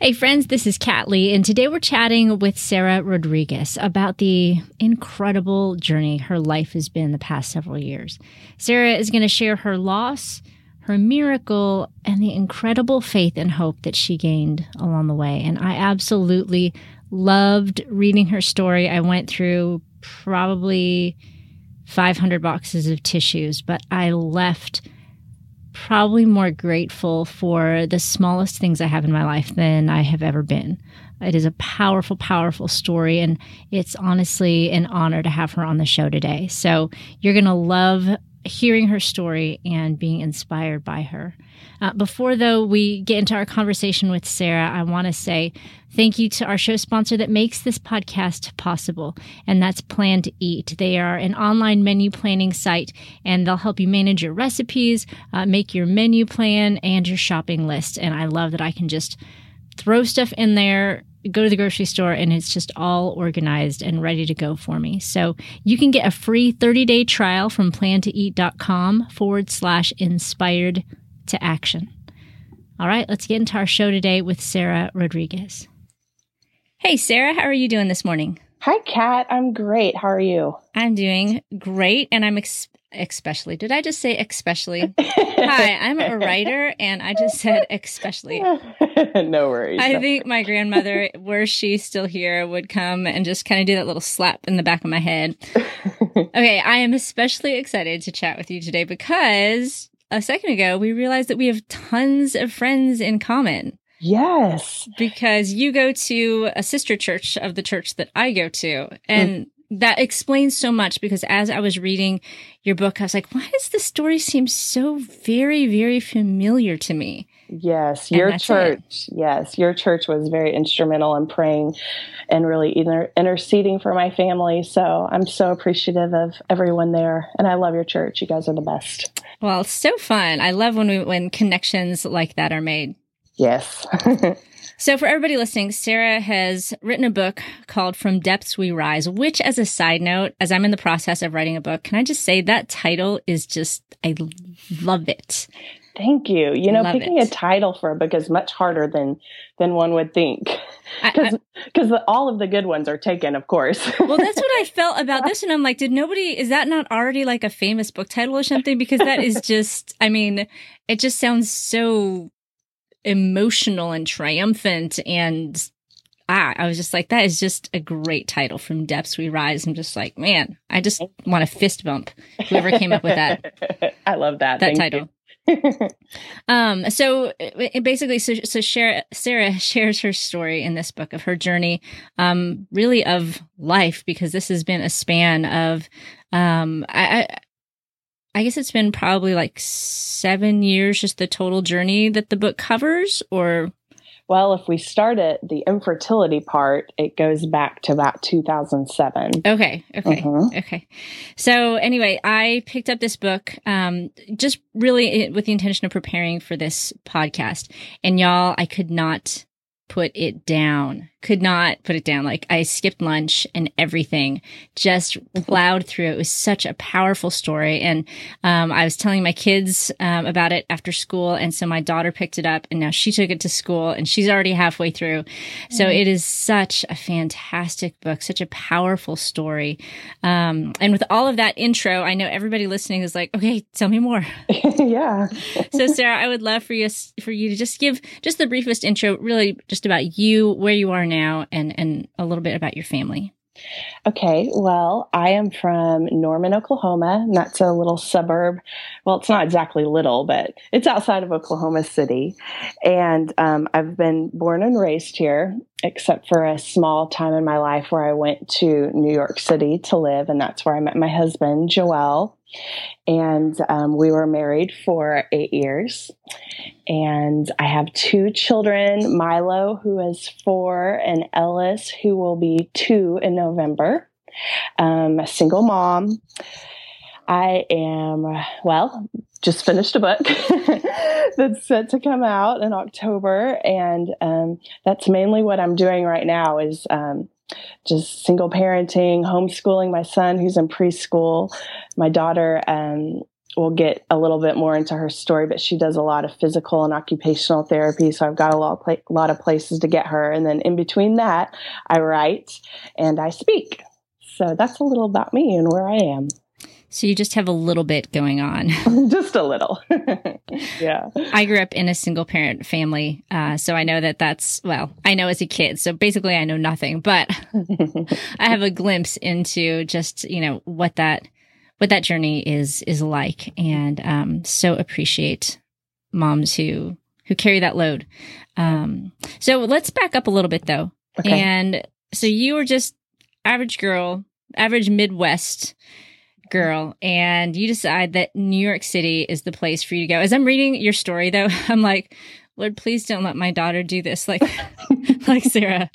Hey, friends, this is Kat Lee, and today we're chatting with Sarah Rodriguez about the incredible journey her life has been the past several years. Sarah is going to share her loss, her miracle, and the incredible faith and hope that she gained along the way. And I absolutely loved reading her story. I went through probably 500 boxes of tissues, but I left probably more grateful for the smallest things I have in my life than I have ever been. It is a powerful, powerful story, and it's honestly an honor to have her on the show today. So, you're going to love hearing her story and being inspired by her. Uh, before, though, we get into our conversation with Sarah, I want to say thank you to our show sponsor that makes this podcast possible, and that's Plan to Eat. They are an online menu planning site, and they'll help you manage your recipes, uh, make your menu plan, and your shopping list. And I love that I can just throw stuff in there go to the grocery store and it's just all organized and ready to go for me. So you can get a free 30 day trial from plantoeat.com forward slash inspired to action. All right, let's get into our show today with Sarah Rodriguez. Hey, Sarah, how are you doing this morning? Hi, Kat. I'm great. How are you? I'm doing great, and I'm ex- especially. Did I just say especially? Hi, I'm a writer, and I just said especially. no worries. I think my grandmother, were she still here, would come and just kind of do that little slap in the back of my head. okay, I am especially excited to chat with you today because a second ago, we realized that we have tons of friends in common. Yes. Because you go to a sister church of the church that I go to. And mm. That explains so much because as I was reading your book, I was like, why does this story seem so very, very familiar to me? Yes, your church. It. Yes, your church was very instrumental in praying and really inter- interceding for my family. So I'm so appreciative of everyone there, and I love your church. You guys are the best. Well, it's so fun. I love when we when connections like that are made. Yes. so, for everybody listening, Sarah has written a book called From Depths We Rise, which, as a side note, as I'm in the process of writing a book, can I just say that title is just, I love it. Thank you. You know, Love picking it. a title for a book is much harder than than one would think, because because all of the good ones are taken, of course. well, that's what I felt about this, and I'm like, did nobody? Is that not already like a famous book title or something? Because that is just, I mean, it just sounds so emotional and triumphant and ah, I was just like, that is just a great title from Depths We Rise. I'm just like, man, I just want a fist bump whoever came up with that. I love that. That Thank title. um, so basically, so, so Sarah, Sarah shares her story in this book of her journey, um, really of life, because this has been a span of, um, I, I, guess it's been probably like seven years, just the total journey that the book covers, or well, if we start at the infertility part, it goes back to about 2007. Okay. Okay. Mm-hmm. Okay. So anyway, I picked up this book, um, just really with the intention of preparing for this podcast. And y'all, I could not put it down. Could not put it down. Like I skipped lunch and everything, just plowed through. It was such a powerful story. And um, I was telling my kids um, about it after school. And so my daughter picked it up and now she took it to school and she's already halfway through. So mm-hmm. it is such a fantastic book, such a powerful story. Um, and with all of that intro, I know everybody listening is like, okay, tell me more. yeah. so Sarah, I would love for you, for you to just give just the briefest intro, really just about you, where you are now, and and a little bit about your family. Okay, well, I am from Norman, Oklahoma, and that's a little suburb. Well, it's not exactly little, but it's outside of Oklahoma City. And um, I've been born and raised here, except for a small time in my life where I went to New York City to live, and that's where I met my husband, Joel. And um, we were married for eight years. And I have two children Milo, who is four, and Ellis, who will be two in November. Um, a single mom. I am, well, just finished a book that's set to come out in October. And um, that's mainly what I'm doing right now is um, just single parenting, homeschooling my son who's in preschool. My daughter um, will get a little bit more into her story, but she does a lot of physical and occupational therapy. So I've got a lot pla- lot of places to get her. And then in between that, I write and I speak. So that's a little about me and where I am. So you just have a little bit going on. just a little. yeah. I grew up in a single parent family. Uh, so I know that that's, well, I know as a kid. So basically I know nothing, but I have a glimpse into just, you know, what that, what that journey is, is like. And, um, so appreciate moms who, who carry that load. Um, so let's back up a little bit though. Okay. And so you were just average girl, average Midwest girl and you decide that New York City is the place for you to go. As I'm reading your story though, I'm like, Lord, please don't let my daughter do this like like Sarah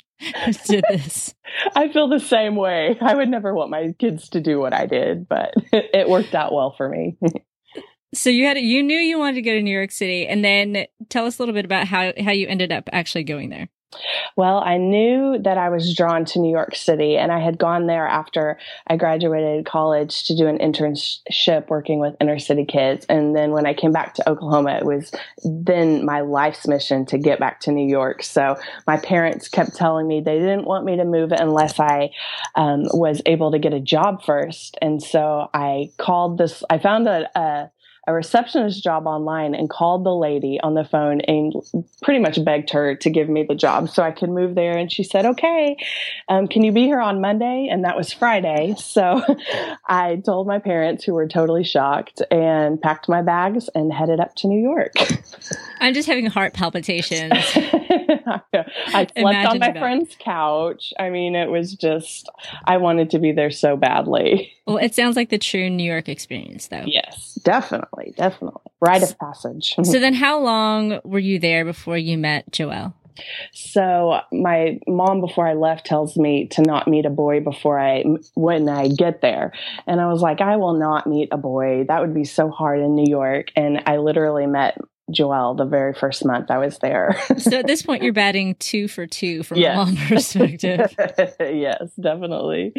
did this. I feel the same way. I would never want my kids to do what I did, but it, worked out well for me. so you had you knew you wanted to go to New York City and then tell us a little bit about how how you ended up actually going there. Well, I knew that I was drawn to New York City, and I had gone there after I graduated college to do an internship working with inner city kids. And then when I came back to Oklahoma, it was then my life's mission to get back to New York. So my parents kept telling me they didn't want me to move unless I um, was able to get a job first. And so I called this, I found a, a a receptionist job online and called the lady on the phone and pretty much begged her to give me the job so I could move there. And she said, okay, um, can you be here on Monday? And that was Friday. So I told my parents, who were totally shocked, and packed my bags and headed up to New York. I'm just having heart palpitations. I slept on my that. friend's couch. I mean, it was just, I wanted to be there so badly. Well, it sounds like the true New York experience, though. Yes, definitely. Definitely. Rite of passage. so then, how long were you there before you met Joel? So my mom before I left tells me to not meet a boy before I when I get there. And I was like I will not meet a boy. That would be so hard in New York and I literally met Joel the very first month I was there. so at this point, you're batting two for two from yes. a mom perspective. yes, definitely.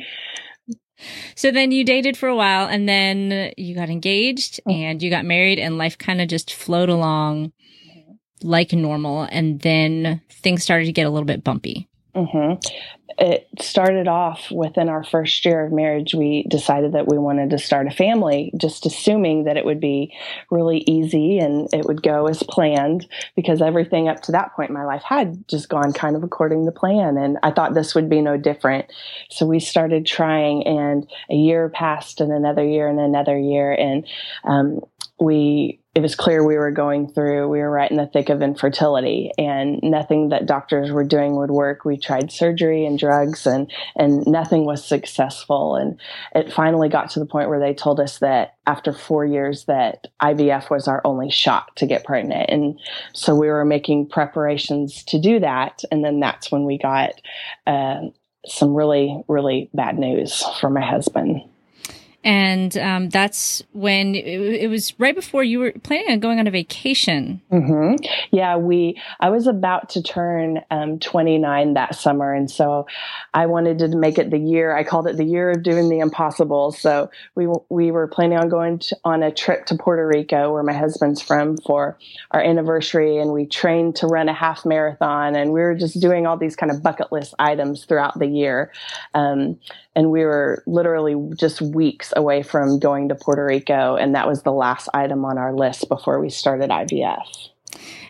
So then you dated for a while and then you got engaged mm-hmm. and you got married and life kind of just flowed along like normal. And then things started to get a little bit bumpy. Mm-hmm it started off within our first year of marriage, we decided that we wanted to start a family, just assuming that it would be really easy and it would go as planned because everything up to that point in my life had just gone kind of according to plan. And I thought this would be no different. So we started trying, and a year passed, and another year, and another year. And um, we it was clear we were going through we were right in the thick of infertility and nothing that doctors were doing would work. We tried surgery and drugs and and nothing was successful. And it finally got to the point where they told us that after 4 years that IVF was our only shot to get pregnant. And so we were making preparations to do that and then that's when we got uh, some really really bad news for my husband and um, that's when it, it, was right before you were planning on going on a vacation. Mm-hmm. Yeah, we. I was about to turn um, 29 that summer, and so I wanted to make it the year. I called it the year of doing the impossible. So we we were planning on going to, on a trip to Puerto Rico, where my husband's from, for our anniversary, and we trained to run a half marathon, and we were just doing all these kind of bucket list items throughout the year. Um, and we were literally just weeks away from going to Puerto Rico, and that was the last item on our list before we started IVF.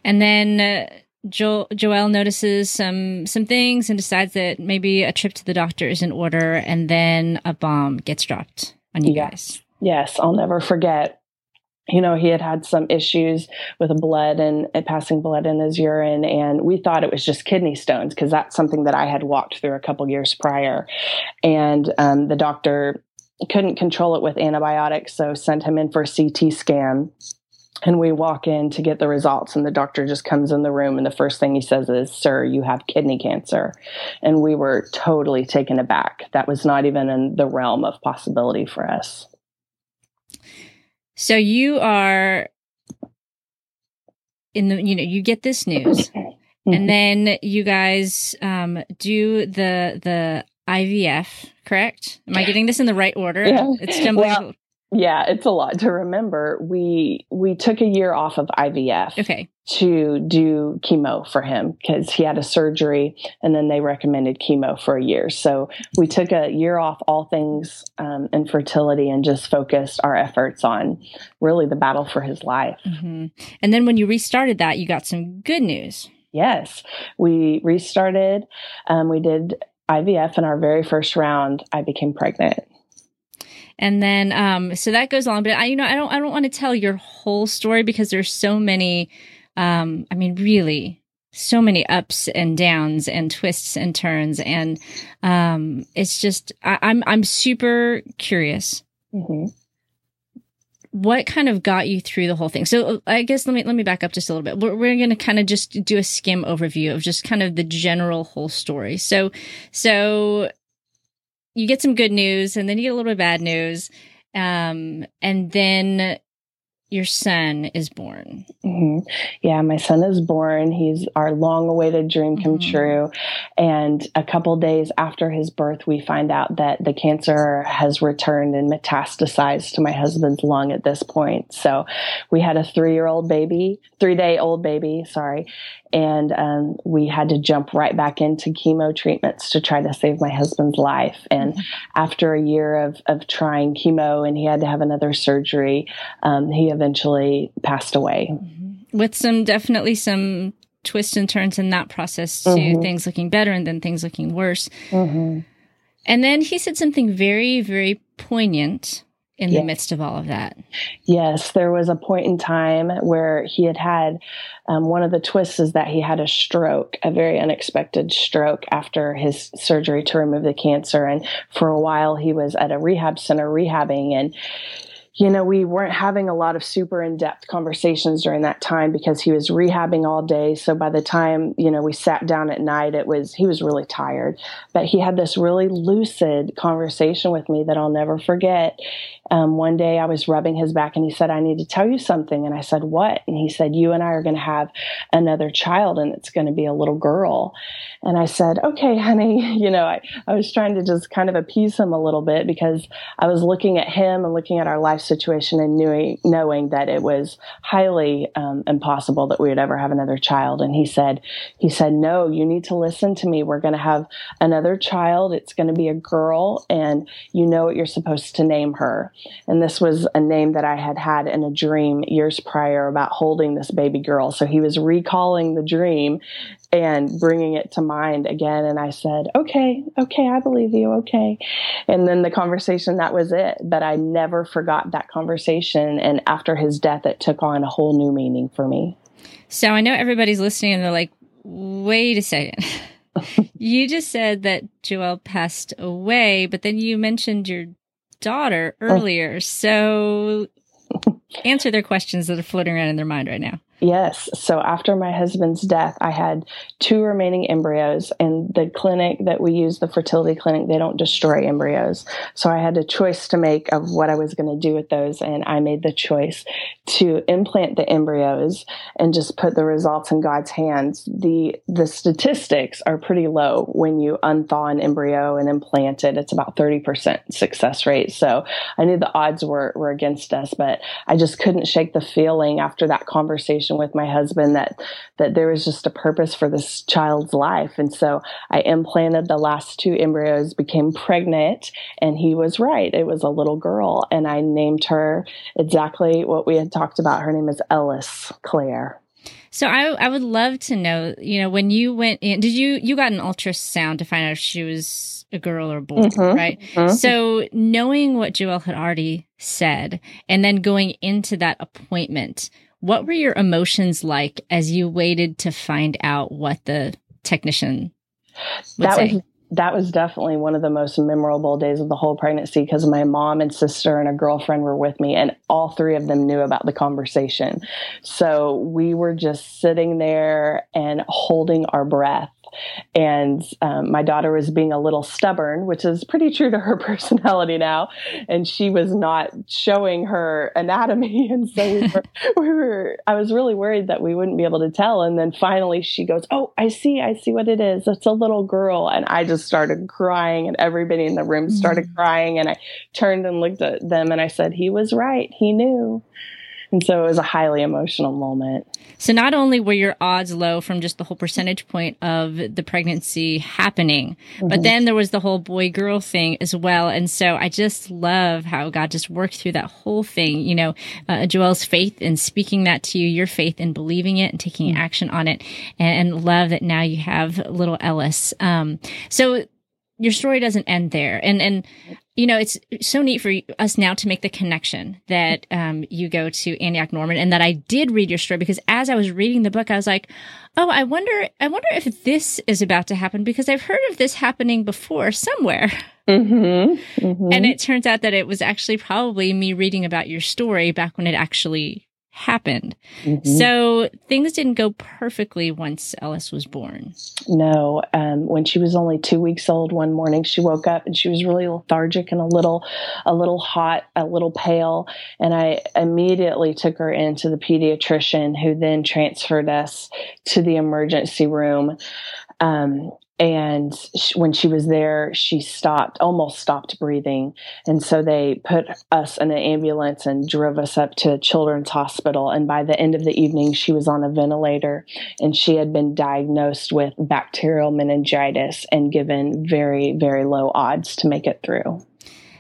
And then uh, jo- Joel notices some some things and decides that maybe a trip to the doctor is in order, and then a bomb gets dropped on you yes. guys. Yes, I'll never forget. You know, he had had some issues with blood and, and passing blood in his urine, and we thought it was just kidney stones because that's something that I had walked through a couple years prior. And um, the doctor couldn't control it with antibiotics, so sent him in for a CT scan. And we walk in to get the results and the doctor just comes in the room and the first thing he says is sir you have kidney cancer. And we were totally taken aback. That was not even in the realm of possibility for us so you are in the you know you get this news mm-hmm. and then you guys um, do the the IVF, correct? Am I getting this in the right order? Yeah. It's jumbling. Well, yeah, it's a lot to remember. We we took a year off of IVF. Okay. To do chemo for him because he had a surgery and then they recommended chemo for a year. So we took a year off all things um, infertility and just focused our efforts on really the battle for his life. Mm-hmm. And then when you restarted that, you got some good news. Yes, we restarted. Um, we did IVF in our very first round. I became pregnant. And then, um, so that goes on, but I, you know, I don't, I don't want to tell your whole story because there's so many, um, I mean, really so many ups and downs and twists and turns. And, um, it's just, I, am I'm, I'm super curious. Mm-hmm. What kind of got you through the whole thing? So I guess let me, let me back up just a little bit. We're, we're going to kind of just do a skim overview of just kind of the general whole story. So, so you get some good news and then you get a little bit of bad news. Um, and then your son is born. Mm-hmm. Yeah, my son is born. He's our long awaited dream come mm-hmm. true. And a couple days after his birth, we find out that the cancer has returned and metastasized to my husband's lung at this point. So we had a three year old baby, three day old baby, sorry. And um, we had to jump right back into chemo treatments to try to save my husband's life. And mm-hmm. after a year of, of trying chemo and he had to have another surgery, um, he eventually passed away. Mm-hmm. With some definitely some twists and turns in that process to mm-hmm. things looking better and then things looking worse. Mm-hmm. And then he said something very, very poignant in the midst of all of that. Yes, there was a point in time where he had had um, one of the twists is that he had a stroke, a very unexpected stroke after his surgery to remove the cancer. And for a while, he was at a rehab center rehabbing and you know, we weren't having a lot of super in depth conversations during that time because he was rehabbing all day. So by the time, you know, we sat down at night, it was, he was really tired. But he had this really lucid conversation with me that I'll never forget. Um, one day I was rubbing his back and he said, I need to tell you something. And I said, What? And he said, You and I are going to have another child and it's going to be a little girl. And I said, Okay, honey. You know, I, I was trying to just kind of appease him a little bit because I was looking at him and looking at our life situation and knowing, knowing that it was highly um, impossible that we would ever have another child. And he said, He said, No, you need to listen to me. We're going to have another child. It's going to be a girl and you know what you're supposed to name her. And this was a name that I had had in a dream years prior about holding this baby girl. So he was recalling the dream and bringing it to mind again. And I said, okay, okay, I believe you. Okay. And then the conversation, that was it. But I never forgot that conversation. And after his death, it took on a whole new meaning for me. So I know everybody's listening and they're like, wait a second. you just said that Joel passed away, but then you mentioned your daughter oh. earlier. So answer their questions that are floating around in their mind right now. Yes. So after my husband's death, I had two remaining embryos, and the clinic that we use, the fertility clinic, they don't destroy embryos. So I had a choice to make of what I was going to do with those, and I made the choice to implant the embryos and just put the results in God's hands. the The statistics are pretty low when you unthaw an embryo and implant it. It's about thirty percent success rate. So I knew the odds were were against us, but I just couldn't shake the feeling after that conversation conversation with my husband that that there was just a purpose for this child's life. And so i implanted the last two embryos became pregnant and he was right. It was a little girl and i named her exactly what we had talked about. Her name is ellis claire So I I would love to know, you know, when you went in, did you you got an ultrasound to find out if she was a girl or a boy, mm-hmm, right? Mm-hmm. So knowing what Joel had already said and then going into that appointment, what were your emotions like as you waited to find out what the technician would that say? Was, that was definitely one of the most memorable days of the whole pregnancy because my mom and sister and a girlfriend were with me, and all three of them knew about the conversation. So we were just sitting there and holding our breath and um, my daughter was being a little stubborn, which is pretty true to her personality now. And she was not showing her anatomy. And so we were, we were, I was really worried that we wouldn't be able to tell. And then finally she goes, Oh, I see, I see what it is. It's a little girl. And I just started crying, and everybody in the room started mm-hmm. crying. And I turned and looked at them and I said, He was right. He knew. And so it was a highly emotional moment. So not only were your odds low from just the whole percentage point of the pregnancy happening, mm-hmm. but then there was the whole boy girl thing as well. And so I just love how God just worked through that whole thing. You know, uh, Joel's faith in speaking that to you, your faith in believing it and taking mm-hmm. action on it, and, and, love that now you have little Ellis. Um, so your story doesn't end there. And, and, you know, it's so neat for us now to make the connection that, um, you go to Antioch Norman and that I did read your story because as I was reading the book, I was like, Oh, I wonder, I wonder if this is about to happen because I've heard of this happening before somewhere. Mm-hmm, mm-hmm. And it turns out that it was actually probably me reading about your story back when it actually happened. Mm-hmm. So things didn't go perfectly once Ellis was born. No. Um, when she was only two weeks old, one morning she woke up and she was really lethargic and a little, a little hot, a little pale. And I immediately took her into the pediatrician who then transferred us to the emergency room. Um, and she, when she was there she stopped almost stopped breathing. And so they put us in an ambulance and drove us up to children's hospital. And by the end of the evening she was on a ventilator. And she had been diagnosed with bacterial meningitis and given very very low odds to make it through.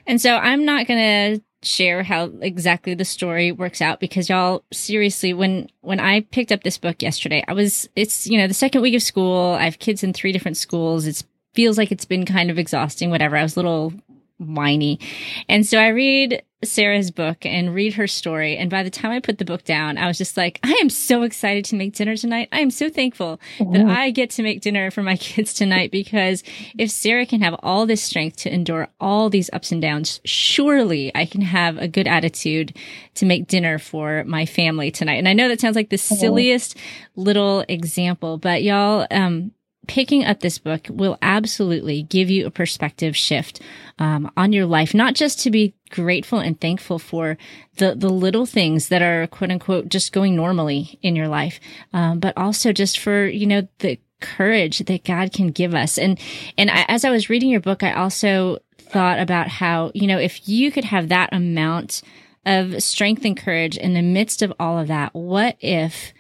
And so i'm not going to share how exactly the story works out because y'all seriously when when I picked up this book yesterday I was it's you know the second week of school. I have kids in three different schools. It feels like it's been kind of exhausting whatever. I was a little whiny and so I read Sarah's book and read her story. And by the time I put the book down, I was just like, I am so excited to make dinner tonight. I am so thankful mm-hmm. that I get to make dinner for my kids tonight because if Sarah can have all this strength to endure all these ups and downs, surely I can have a good attitude to make dinner for my family tonight. And I know that sounds like the silliest little example, but y'all, um, picking up this book will absolutely give you a perspective shift um, on your life, not just to be grateful and thankful for the the little things that are quote unquote just going normally in your life, um, but also just for you know the courage that God can give us. And and I, as I was reading your book, I also thought about how you know if you could have that amount of strength and courage in the midst of all of that, what if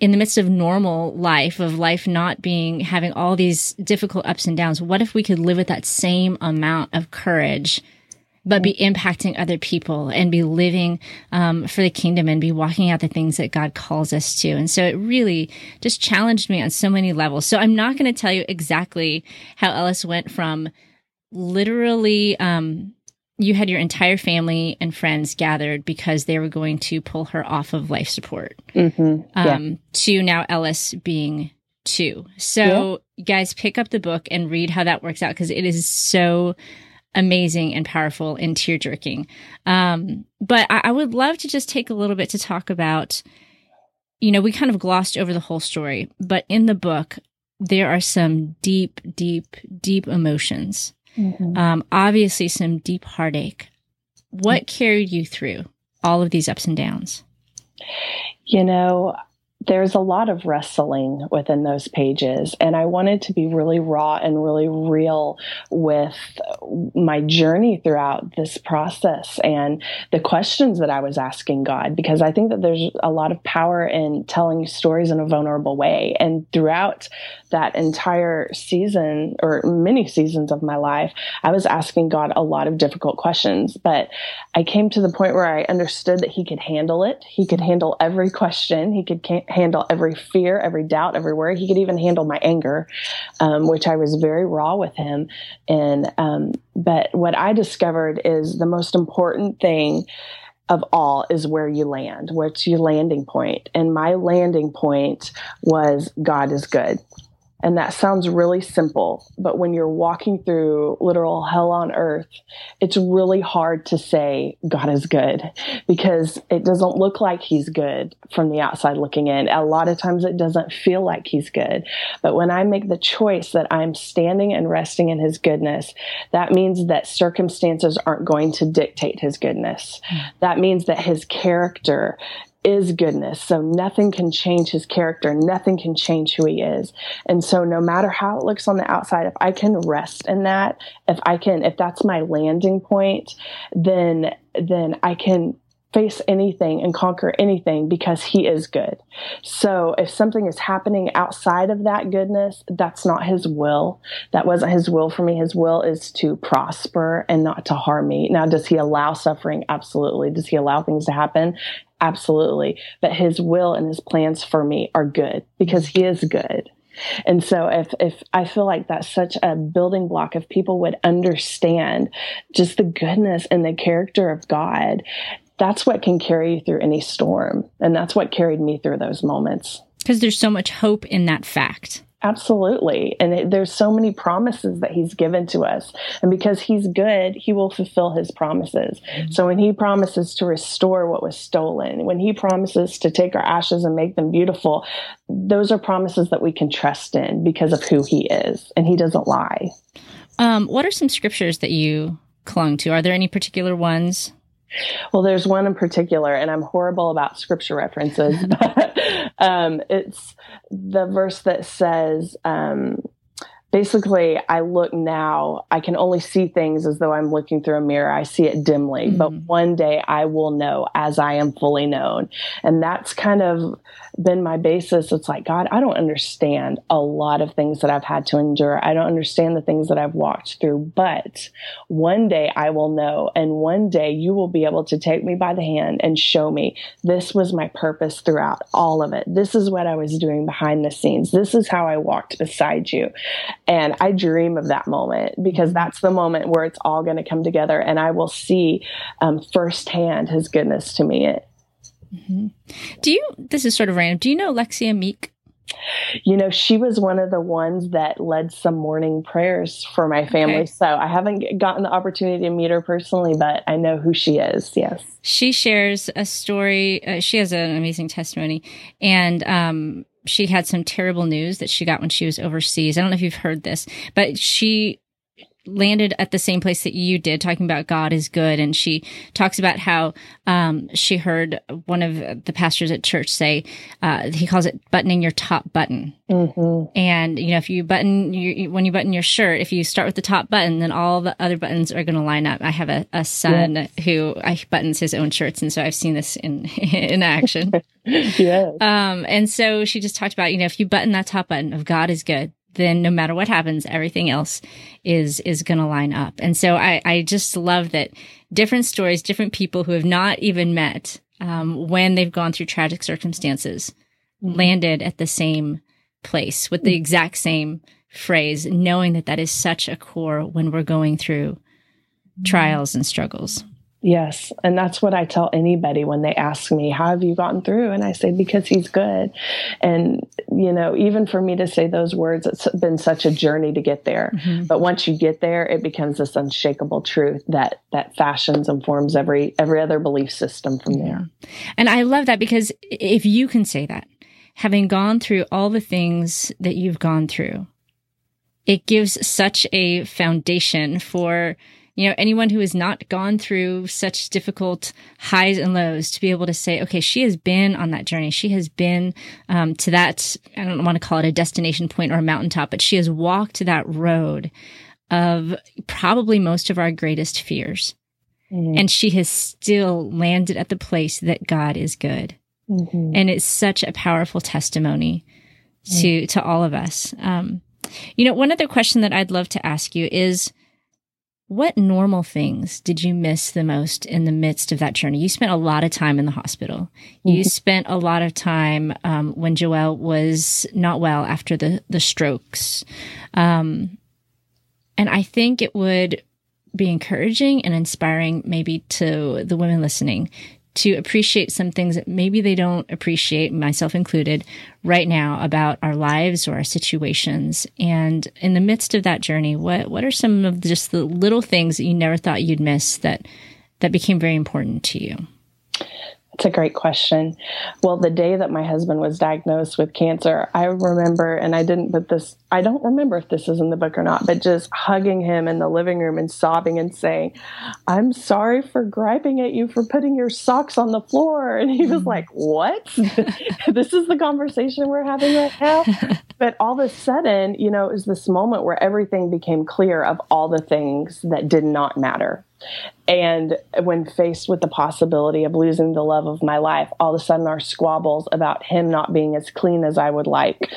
in the midst of normal life, of life not being, having all these difficult ups and downs, what if we could live with that same amount of courage, but be impacting other people and be living um, for the kingdom and be walking out the things that God calls us to? And so it really just challenged me on so many levels. So I'm not going to tell you exactly how Ellis went from literally, um, you had your entire family and friends gathered because they were going to pull her off of life support. Mm-hmm. Yeah. Um, to now Ellis being two. So, yeah. guys, pick up the book and read how that works out because it is so amazing and powerful and tear jerking. Um, but I, I would love to just take a little bit to talk about. You know, we kind of glossed over the whole story, but in the book, there are some deep, deep, deep emotions Mm-hmm. Um, obviously, some deep heartache. What carried you through all of these ups and downs? You know, there's a lot of wrestling within those pages and i wanted to be really raw and really real with my journey throughout this process and the questions that i was asking god because i think that there's a lot of power in telling stories in a vulnerable way. And throughout that entire season or many seasons of my life i was asking god a lot of difficult questions but i came to the point where i understood that he could handle it. He could handle every question. He could handle every fear, every doubt, every worry. He could even handle my anger, um, which I was very raw with him. And, um, but what I discovered is the most important thing of all is where you land. What's your landing point? And my landing point was God is good. And that sounds really simple, but when you're walking through literal hell on earth, it's really hard to say God is good because it doesn't look like he's good from the outside looking in. A lot of times it doesn't feel like he's good. But when I make the choice that I'm standing and resting in his goodness, that means that circumstances aren't going to dictate his goodness. Hmm. That means that his character is goodness. So nothing can change his character. Nothing can change who he is. And so no matter how it looks on the outside, if I can rest in that, if I can, if that's my landing point, then, then I can face anything and conquer anything because he is good. So if something is happening outside of that goodness, that's not his will. That wasn't his will for me. His will is to prosper and not to harm me. Now, does he allow suffering? Absolutely. Does he allow things to happen? Absolutely. But his will and his plans for me are good because he is good. And so if if I feel like that's such a building block if people would understand just the goodness and the character of God, that's what can carry you through any storm. And that's what carried me through those moments. Because there's so much hope in that fact. Absolutely. And it, there's so many promises that he's given to us. And because he's good, he will fulfill his promises. Mm-hmm. So when he promises to restore what was stolen, when he promises to take our ashes and make them beautiful, those are promises that we can trust in because of who he is. And he doesn't lie. Um, what are some scriptures that you clung to? Are there any particular ones? Well, there's one in particular, and I'm horrible about scripture references, but um, it's the verse that says, um, basically, I look now, I can only see things as though I'm looking through a mirror. I see it dimly, mm-hmm. but one day I will know as I am fully known. And that's kind of been my basis. It's like, God, I don't understand a lot of things that I've had to endure. I don't understand the things that I've walked through, but one day I will know. And one day you will be able to take me by the hand and show me this was my purpose throughout all of it. This is what I was doing behind the scenes. This is how I walked beside you. And I dream of that moment because that's the moment where it's all going to come together and I will see um, firsthand his goodness to me. Mm-hmm. Do you, this is sort of random, do you know Lexia Meek? You know, she was one of the ones that led some morning prayers for my family. Okay. So I haven't gotten the opportunity to meet her personally, but I know who she is. Yes. She shares a story. Uh, she has an amazing testimony. And um, she had some terrible news that she got when she was overseas. I don't know if you've heard this, but she landed at the same place that you did, talking about God is good. And she talks about how um, she heard one of the pastors at church say, uh, he calls it buttoning your top button. Mm-hmm. And, you know, if you button, you, when you button your shirt, if you start with the top button, then all the other buttons are going to line up. I have a, a son yes. who I buttons his own shirts. And so I've seen this in, in action. yes. Um, and so she just talked about, you know, if you button that top button of God is good, then no matter what happens, everything else is is going to line up. And so I, I just love that different stories, different people who have not even met um, when they've gone through tragic circumstances mm-hmm. landed at the same place with the mm. exact same phrase, knowing that that is such a core when we're going through mm-hmm. trials and struggles. Yes. And that's what I tell anybody when they ask me, How have you gotten through? And I say, Because he's good. And, you know, even for me to say those words, it's been such a journey to get there. Mm-hmm. But once you get there, it becomes this unshakable truth that that fashions and forms every every other belief system from there. And I love that because if you can say that, having gone through all the things that you've gone through, it gives such a foundation for you know, anyone who has not gone through such difficult highs and lows to be able to say, okay, she has been on that journey. She has been um, to that, I don't want to call it a destination point or a mountaintop, but she has walked that road of probably most of our greatest fears. Mm-hmm. And she has still landed at the place that God is good. Mm-hmm. And it's such a powerful testimony to, mm-hmm. to all of us. Um, you know, one other question that I'd love to ask you is, what normal things did you miss the most in the midst of that journey? You spent a lot of time in the hospital. Mm-hmm. You spent a lot of time um, when Joel was not well after the the strokes, um, and I think it would be encouraging and inspiring, maybe to the women listening, to appreciate some things that maybe they don't appreciate, myself included, right now about our lives or our situations. And in the midst of that journey, what what are some of just the little things that you never thought you'd miss that that became very important to you? It's a great question. Well, the day that my husband was diagnosed with cancer, I remember, and I didn't put this, I don't remember if this is in the book or not, but just hugging him in the living room and sobbing and saying, I'm sorry for griping at you for putting your socks on the floor. And he was mm. like, What? this is the conversation we're having right now. But all of a sudden, you know, it was this moment where everything became clear of all the things that did not matter and when faced with the possibility of losing the love of my life, all of a sudden our squabbles about him not being as clean as I would like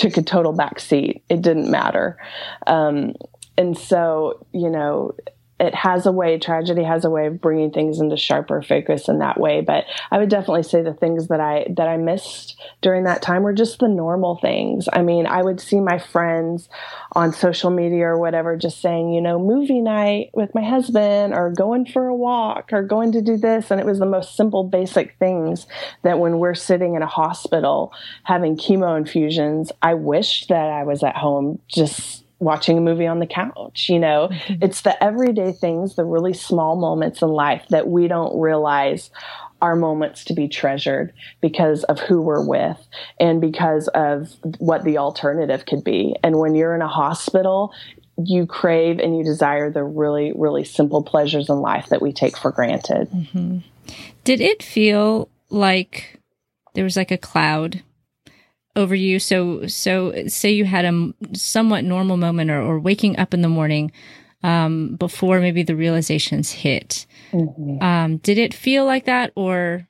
took a total back seat. It didn't matter. Um, and so, you know, it has a way tragedy has a way of bringing things into sharper focus in that way. But i would definitely say the things that i that i missed during that time were just the normal things. I mean i would see my friends on social media or whatever just saying you know movie night with my husband or going for a walk or going to do this. And it was the most simple basic things that when we're sitting in a hospital having chemo infusions i wished that i was at home just watching a movie on the couch. You know, mm-hmm. it's the everyday things, the really small moments in life that we don't realize are moments to be treasured because of who we're with and because of what the alternative could be. And when you're in a hospital, you crave and you desire the really, really simple pleasures in life that we take for granted. Mm-hmm. Did it feel like there was like a cloud over you. So, so say you had a somewhat normal moment or, or waking up in the morning um, before maybe the realizations hit. Mm-hmm. Um, did it feel like that, or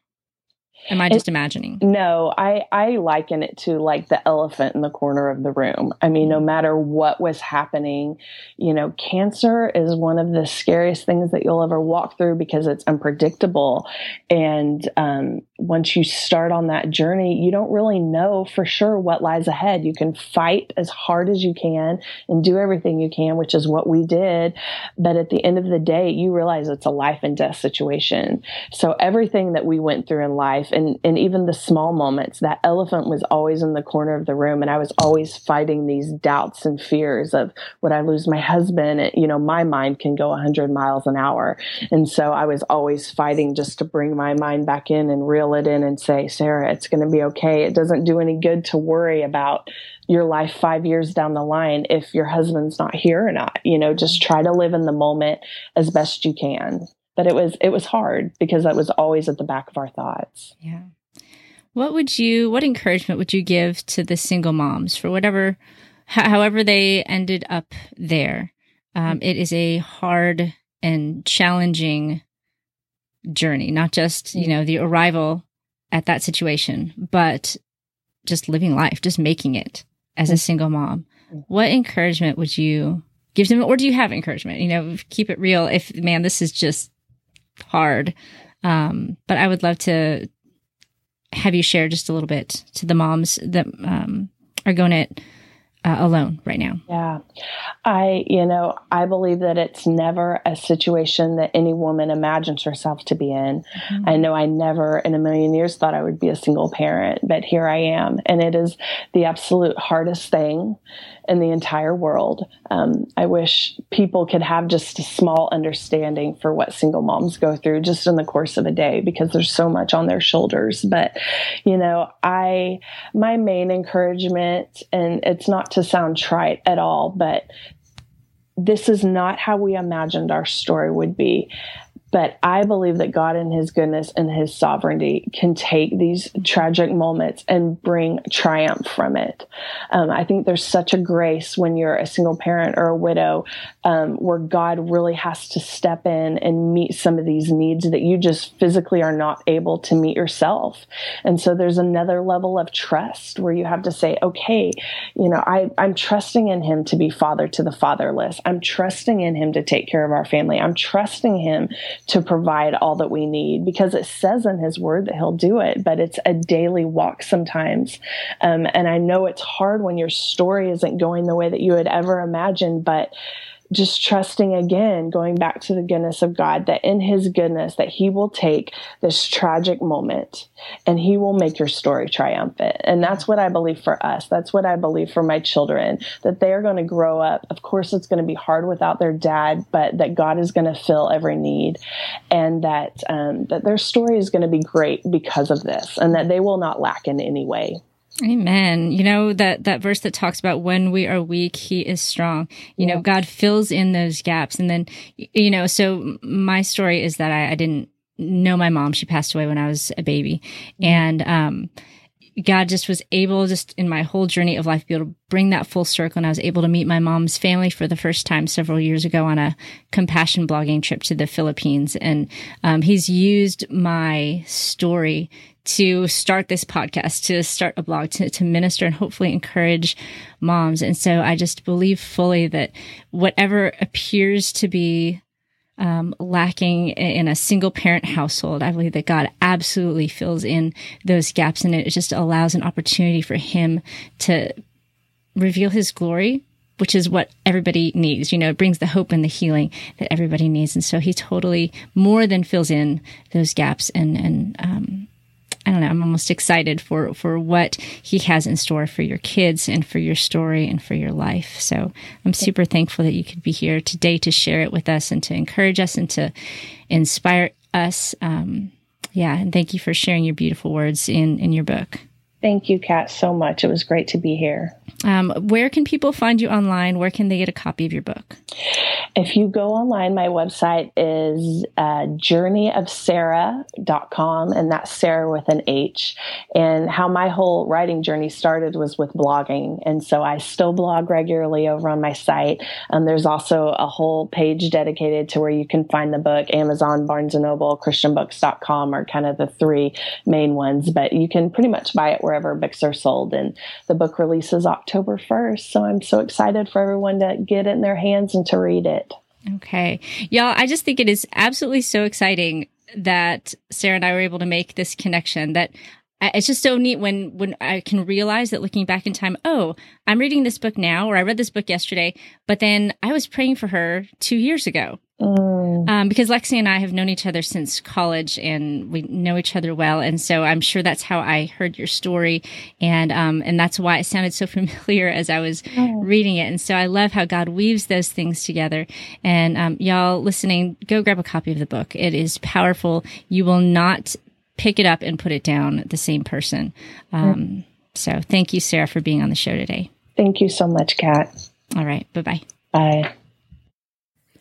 Am I just it, imagining? No, I, I liken it to like the elephant in the corner of the room. I mean, no mm-hmm. matter what was happening, you know, cancer is one of the scariest things that you'll ever walk through because it's unpredictable. And um, once you start on that journey, you don't really know for sure what lies ahead. You can fight as hard as you can and do everything you can, which is what we did. But at the end of the day, you realize it's a life and death situation. So everything that we went through in life, and, and even the small moments, that elephant was always in the corner of the room. And I was always fighting these doubts and fears of would I lose my husband? And, you know, my mind can go 100 miles an hour. And so I was always fighting just to bring my mind back in and reel it in and say, Sarah, it's going to be okay. It doesn't do any good to worry about your life five years down the line if your husband's not here or not. You know, just try to live in the moment as best you can but it was it was hard because that was always at the back of our thoughts. Yeah. What would you what encouragement would you give to the single moms for whatever however they ended up there? Um, mm. it is a hard and challenging journey, not just, you know, the arrival at that situation, but just living life, just making it as a mm. single mom. Mm. What encouragement would you give them, or do you have encouragement? You know, keep it real. If, man, this is just hard. Um, but I would love to have you share just a little bit to the moms that um, are going it uh, alone right now. Yeah. I, you know, I believe that it's never a situation that any woman imagines herself to be in. Mm-hmm. I know I never in a million years thought I would be a single parent, but here I am. And it is the absolute hardest thing in the entire world. Um, I wish people could have just a small understanding for what single moms go through just in the course of a day because there's so much on their shoulders. But, you know, I, my main encouragement, and it's not to sound trite at all, but this is not how we imagined our story would be But I believe that God, in His goodness and His sovereignty, can take these tragic moments and bring triumph from it. Um, I think there's such a grace when you're a single parent or a widow um, where God really has to step in and meet some of these needs that you just physically are not able to meet yourself. And so there's another level of trust where you have to say, okay, you know, I, I'm trusting in Him to be father to the fatherless. I'm trusting in Him to take care of our family. I'm trusting Him to provide all that we need because it says in his word that he'll do it, but it's a daily walk sometimes. Um, and I know it's hard when your story isn't going the way that you would ever imagine, but just trusting again, going back to the goodness of God, that in His goodness, that He will take this tragic moment and He will make your story triumphant. And that's what I believe for us. That's what I believe for my children, that they are going to grow up. Of course, it's going to be hard without their dad, but that God is going to fill every need and that, um, that their story is going to be great because of this and that they will not lack in any way. Amen. You know that that verse that talks about when we are weak, he is strong. You yeah. know, God fills in those gaps. And then, you know, so my story is that I, I didn't know my mom. She passed away when I was a baby. Mm-hmm. And um God just was able, just in my whole journey of life, be able to bring that full circle. And I was able to meet my mom's family for the first time several years ago on a compassion blogging trip to the Philippines. And um, he's used my story to start this podcast, to start a blog, to, to minister and hopefully encourage moms. And so I just believe fully that whatever appears to be um, lacking in a single parent household. I believe that God absolutely fills in those gaps and it just allows an opportunity for Him to reveal His glory. Which is what everybody needs. You know, it brings the hope and the healing that everybody needs. And so he totally more than fills in those gaps and, and, um, I don't know, I'm almost excited for, for what he has in store for your kids and for your story and for your life. So I'm super thankful that you could be here today to share it with us and to encourage us and to inspire us. Um, yeah. And thank you for sharing your beautiful words in, in your book. Thank you, Kat, so much. It was great to be here. Um, where can people find you online? Where can they get a copy of your book? If you go online, my website is uh, journeyofsarah.com, and that's Sarah with an H. And how my whole writing journey started was with blogging. And so I still blog regularly over on my site. And there's also a whole page dedicated to where you can find the book Amazon, Barnes and Noble, ChristianBooks.com are kind of the three main ones. But you can pretty much buy it wherever books are sold. And the book releases October 1st. So I'm so excited for everyone to get it in their hands and to read it. Okay. Y'all, I just think it is absolutely so exciting that Sarah and I were able to make this connection that uh, it's just so neat when when I can realize that looking back in time, oh, I'm reading this book now, or I read this book yesterday, but then I was praying for her two years ago. Mm. Um, because Lexi and I have known each other since college and we know each other well. And so I'm sure that's how I heard your story. And, um, and that's why it sounded so familiar as I was oh. reading it. And so I love how God weaves those things together. And, um, y'all listening, go grab a copy of the book. It is powerful. You will not pick it up and put it down the same person. Um, so thank you, Sarah, for being on the show today. Thank you so much, Kat. All right. Bye-bye. Bye.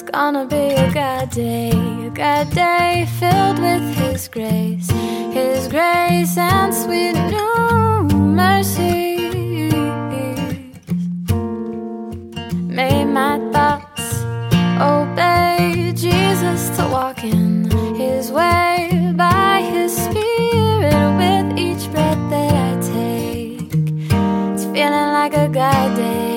It's gonna be a good day, a good day filled with His grace, His grace and sweet new mercies. May my thoughts obey Jesus to walk in His way by His Spirit with each breath that I take. It's feeling like a good day.